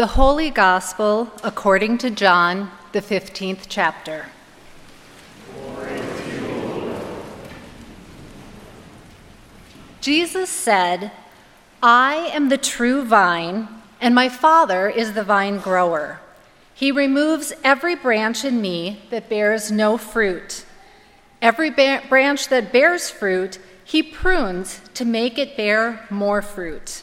The Holy Gospel according to John, the 15th chapter. Jesus said, I am the true vine, and my Father is the vine grower. He removes every branch in me that bears no fruit. Every ba- branch that bears fruit, he prunes to make it bear more fruit.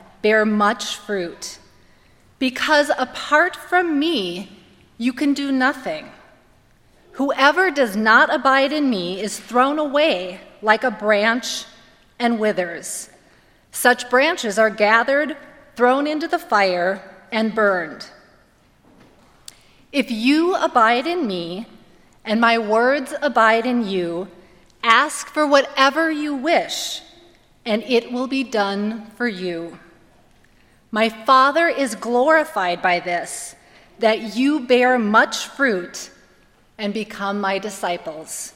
bear much fruit. Because apart from me, you can do nothing. Whoever does not abide in me is thrown away like a branch and withers. Such branches are gathered, thrown into the fire, and burned. If you abide in me, and my words abide in you, ask for whatever you wish, and it will be done for you. My Father is glorified by this, that you bear much fruit and become my disciples.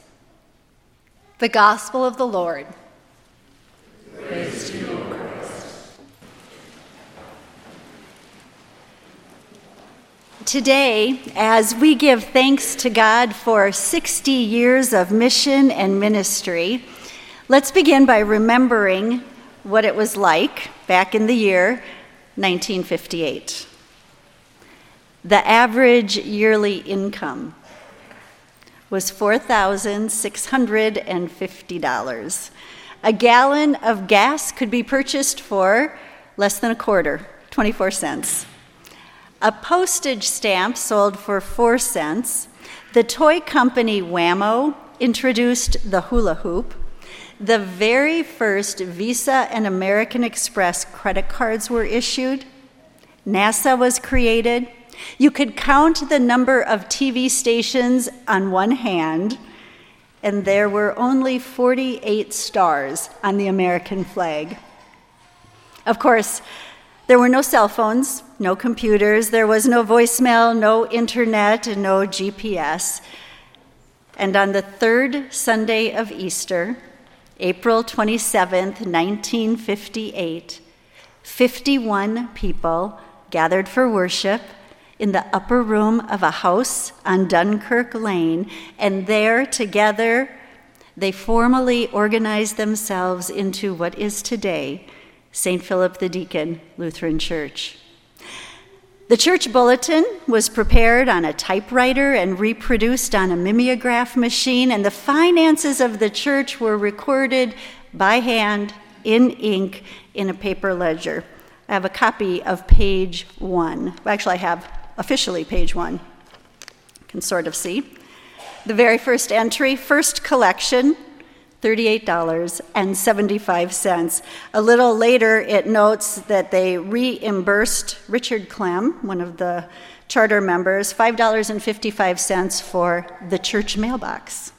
The Gospel of the Lord. Praise to you, Christ. Today, as we give thanks to God for 60 years of mission and ministry, let's begin by remembering what it was like back in the year 1958. The average yearly income was $4,650. A gallon of gas could be purchased for less than a quarter, 24 cents. A postage stamp sold for 4 cents. The toy company Wham-O introduced the hula hoop. The very first Visa and American Express credit cards were issued. NASA was created. You could count the number of TV stations on one hand, and there were only 48 stars on the American flag. Of course, there were no cell phones, no computers, there was no voicemail, no internet, and no GPS. And on the third Sunday of Easter, April 27, 1958, 51 people gathered for worship in the upper room of a house on Dunkirk Lane, and there together they formally organized themselves into what is today St. Philip the Deacon Lutheran Church. The church bulletin was prepared on a typewriter and reproduced on a mimeograph machine, and the finances of the church were recorded by hand in ink in a paper ledger. I have a copy of page one. Actually, I have officially page one. You can sort of see. The very first entry, first collection, $38.75. A little later, it notes that they reimbursed Richard Clem, one of the charter members, $5.55 for the church mailbox.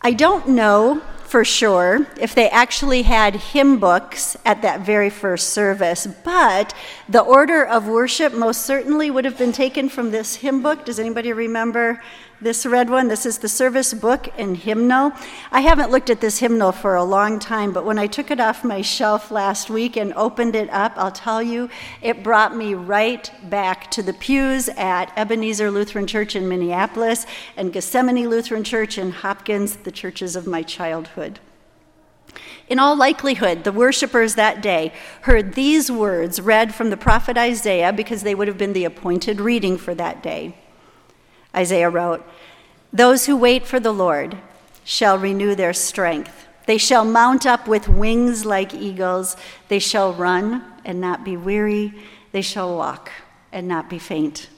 I don't know for sure if they actually had hymn books at that very first service, but the order of worship most certainly would have been taken from this hymn book. Does anybody remember this red one? This is the service book and hymnal. I haven't looked at this hymnal for a long time, but when I took it off my shelf last week and opened it up, I'll tell you, it brought me right back to the pews at Ebenezer Lutheran Church in Minneapolis and Gethsemane Lutheran Church in Hopkins, the churches of my childhood. In all likelihood, the worshippers that day heard these words read from the prophet Isaiah because they would have been the appointed reading for that day. Isaiah wrote, Those who wait for the Lord shall renew their strength. They shall mount up with wings like eagles. They shall run and not be weary. They shall walk and not be faint.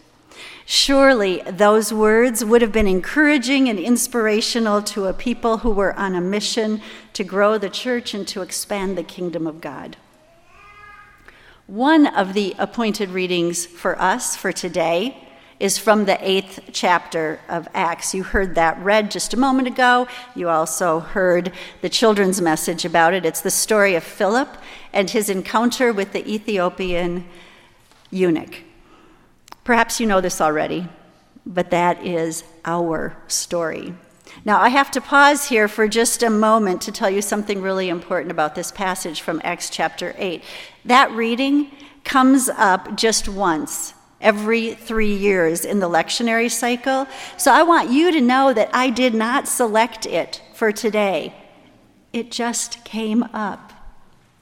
Surely those words would have been encouraging and inspirational to a people who were on a mission to grow the church and to expand the kingdom of God. One of the appointed readings for us for today is from the eighth chapter of Acts. You heard that read just a moment ago. You also heard the children's message about it. It's the story of Philip and his encounter with the Ethiopian eunuch. Perhaps you know this already, but that is our story. Now, I have to pause here for just a moment to tell you something really important about this passage from Acts chapter 8. That reading comes up just once every three years in the lectionary cycle. So I want you to know that I did not select it for today. It just came up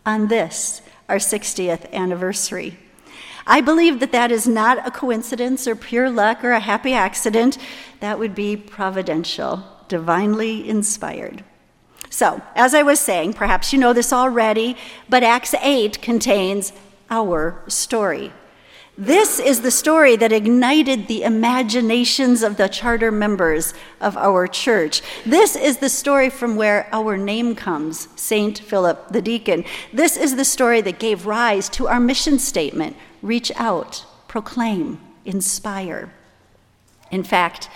on this, our 60th anniversary. I believe that that is not a coincidence or pure luck or a happy accident. That would be providential, divinely inspired. So, as I was saying, perhaps you know this already, but Acts 8 contains our story. This is the story that ignited the imaginations of the charter members of our church. This is the story from where our name comes, St. Philip the Deacon. This is the story that gave rise to our mission statement reach out, proclaim, inspire. In fact,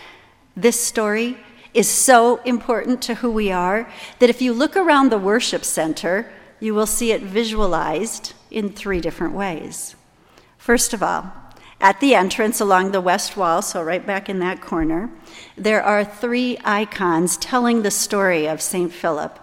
this story is so important to who we are that if you look around the worship center, you will see it visualized in three different ways. First of all, at the entrance along the west wall, so right back in that corner, there are three icons telling the story of St. Philip.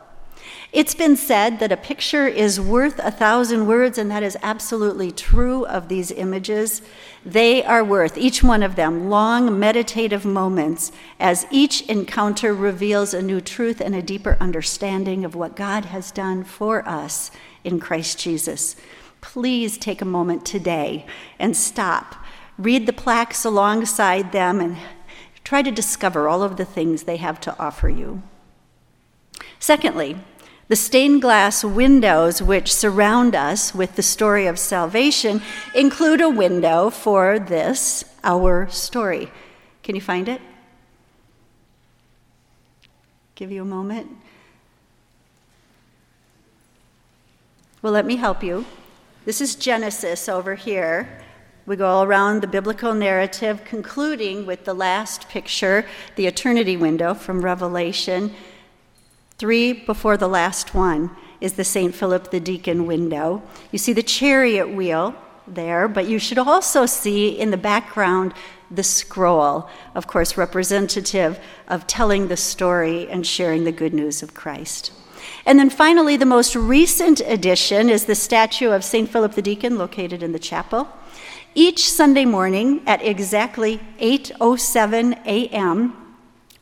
It's been said that a picture is worth a thousand words, and that is absolutely true of these images. They are worth, each one of them, long meditative moments as each encounter reveals a new truth and a deeper understanding of what God has done for us in Christ Jesus please take a moment today and stop. Read the plaques alongside them and try to discover all of the things they have to offer you. Secondly, the stained glass windows which surround us with the story of salvation include a window for this, our story. Can you find it? Give you a moment. Well, let me help you. This is Genesis over here. We go around the biblical narrative, concluding with the last picture, the eternity window from Revelation. Three before the last one is the St. Philip the Deacon window. You see the chariot wheel there, but you should also see in the background the scroll, of course, representative of telling the story and sharing the good news of Christ. And then finally, the most recent addition is the statue of St. Philip the Deacon located in the chapel. Each Sunday morning at exactly 8:07 a.m.,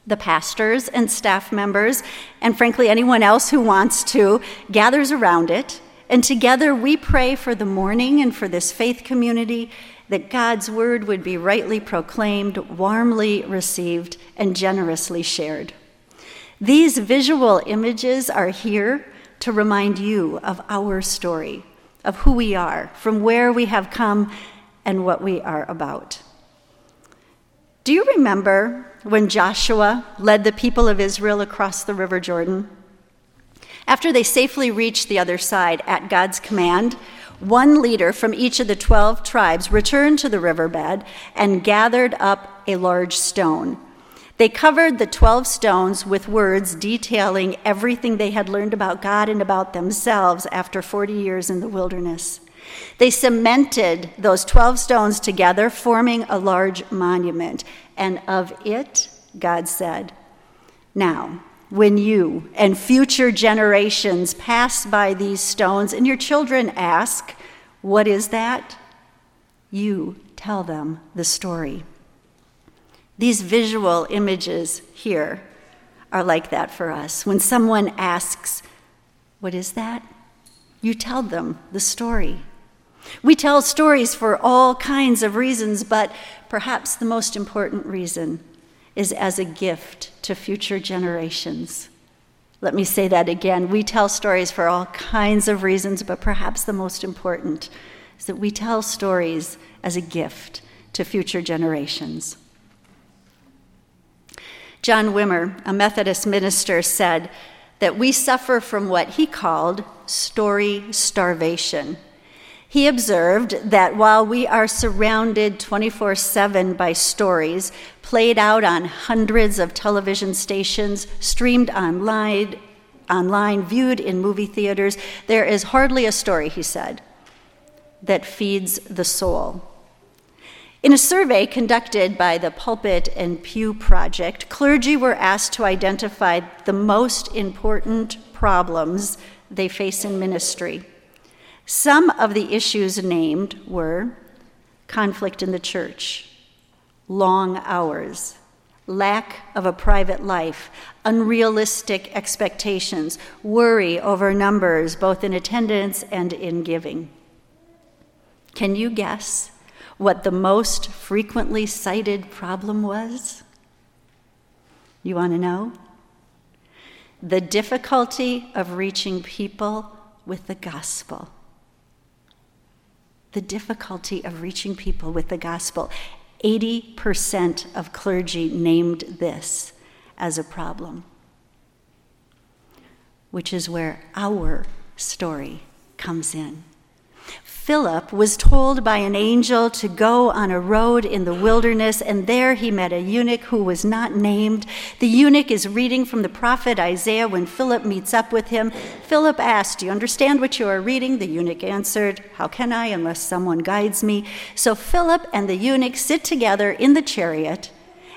the pastors and staff members, and frankly anyone else who wants to, gathers around it, and together we pray for the morning and for this faith community that God's word would be rightly proclaimed, warmly received, and generously shared. These visual images are here to remind you of our story, of who we are, from where we have come, and what we are about. Do you remember when Joshua led the people of Israel across the River Jordan? After they safely reached the other side at God's command, one leader from each of the 12 tribes returned to the riverbed and gathered up a large stone they covered the 12 stones with words detailing everything they had learned about God and about themselves after 40 years in the wilderness. They cemented those 12 stones together, forming a large monument. And of it, God said, Now, when you and future generations pass by these stones and your children ask, What is that? You tell them the story. These visual images here are like that for us. When someone asks, What is that? you tell them the story. We tell stories for all kinds of reasons, but perhaps the most important reason is as a gift to future generations. Let me say that again. We tell stories for all kinds of reasons, but perhaps the most important is that we tell stories as a gift to future generations. John Wimmer, a Methodist minister, said that we suffer from what he called story starvation. He observed that while we are surrounded 24 7 by stories played out on hundreds of television stations, streamed online, online, viewed in movie theaters, there is hardly a story, he said, that feeds the soul. In a survey conducted by the Pulpit and Pew Project, clergy were asked to identify the most important problems they face in ministry. Some of the issues named were conflict in the church, long hours, lack of a private life, unrealistic expectations, worry over numbers, both in attendance and in giving. Can you guess what the most frequently cited problem was? You want to know? The difficulty of reaching people with the gospel the difficulty of reaching people with the gospel. 80% of clergy named this as a problem, which is where our story comes in. Philip was told by an angel to go on a road in the wilderness, and there he met a eunuch who was not named. The eunuch is reading from the prophet Isaiah when Philip meets up with him. Philip asked, Do you understand what you are reading? The eunuch answered, How can I unless someone guides me? So Philip and the eunuch sit together in the chariot,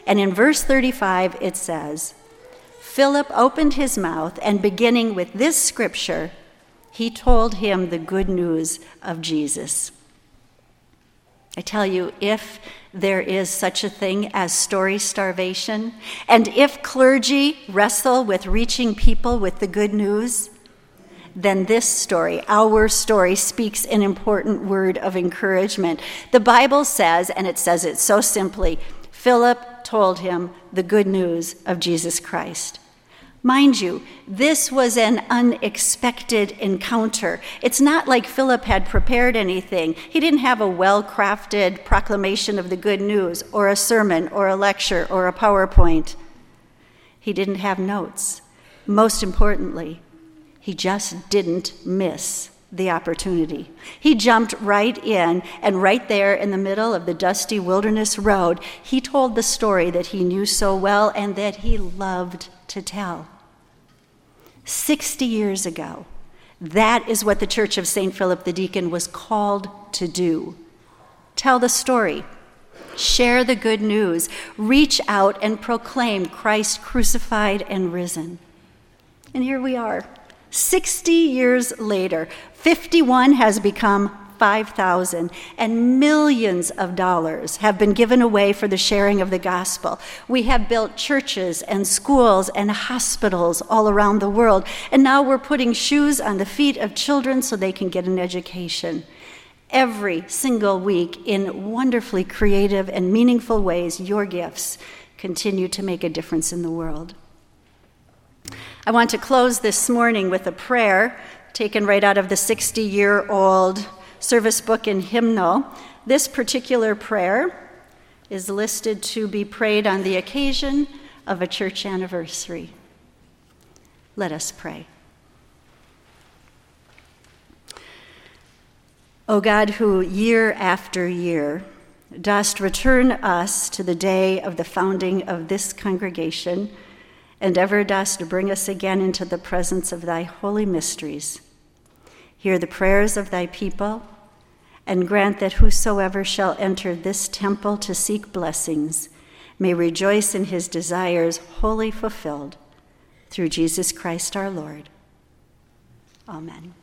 and in verse 35 it says, Philip opened his mouth, and beginning with this scripture, he told him the good news of Jesus. I tell you, if there is such a thing as story starvation, and if clergy wrestle with reaching people with the good news, then this story, our story, speaks an important word of encouragement. The Bible says, and it says it so simply Philip told him the good news of Jesus Christ. Mind you, this was an unexpected encounter. It's not like Philip had prepared anything. He didn't have a well crafted proclamation of the good news, or a sermon, or a lecture, or a PowerPoint. He didn't have notes. Most importantly, he just didn't miss the opportunity. He jumped right in, and right there in the middle of the dusty wilderness road, he told the story that he knew so well and that he loved to tell. 60 years ago. That is what the Church of St. Philip the Deacon was called to do. Tell the story, share the good news, reach out and proclaim Christ crucified and risen. And here we are, 60 years later. 51 has become 5,000, and millions of dollars have been given away for the sharing of the gospel. We have built churches and schools and hospitals all around the world, and now we're putting shoes on the feet of children so they can get an education. Every single week, in wonderfully creative and meaningful ways, your gifts continue to make a difference in the world. I want to close this morning with a prayer taken right out of the 60 year old service book and hymnal. This particular prayer is listed to be prayed on the occasion of a church anniversary. Let us pray. O God, who year after year dost return us to the day of the founding of this congregation, and ever dost bring us again into the presence of thy holy mysteries. Hear the prayers of thy people and grant that whosoever shall enter this temple to seek blessings may rejoice in his desires wholly fulfilled through Jesus Christ our Lord. Amen.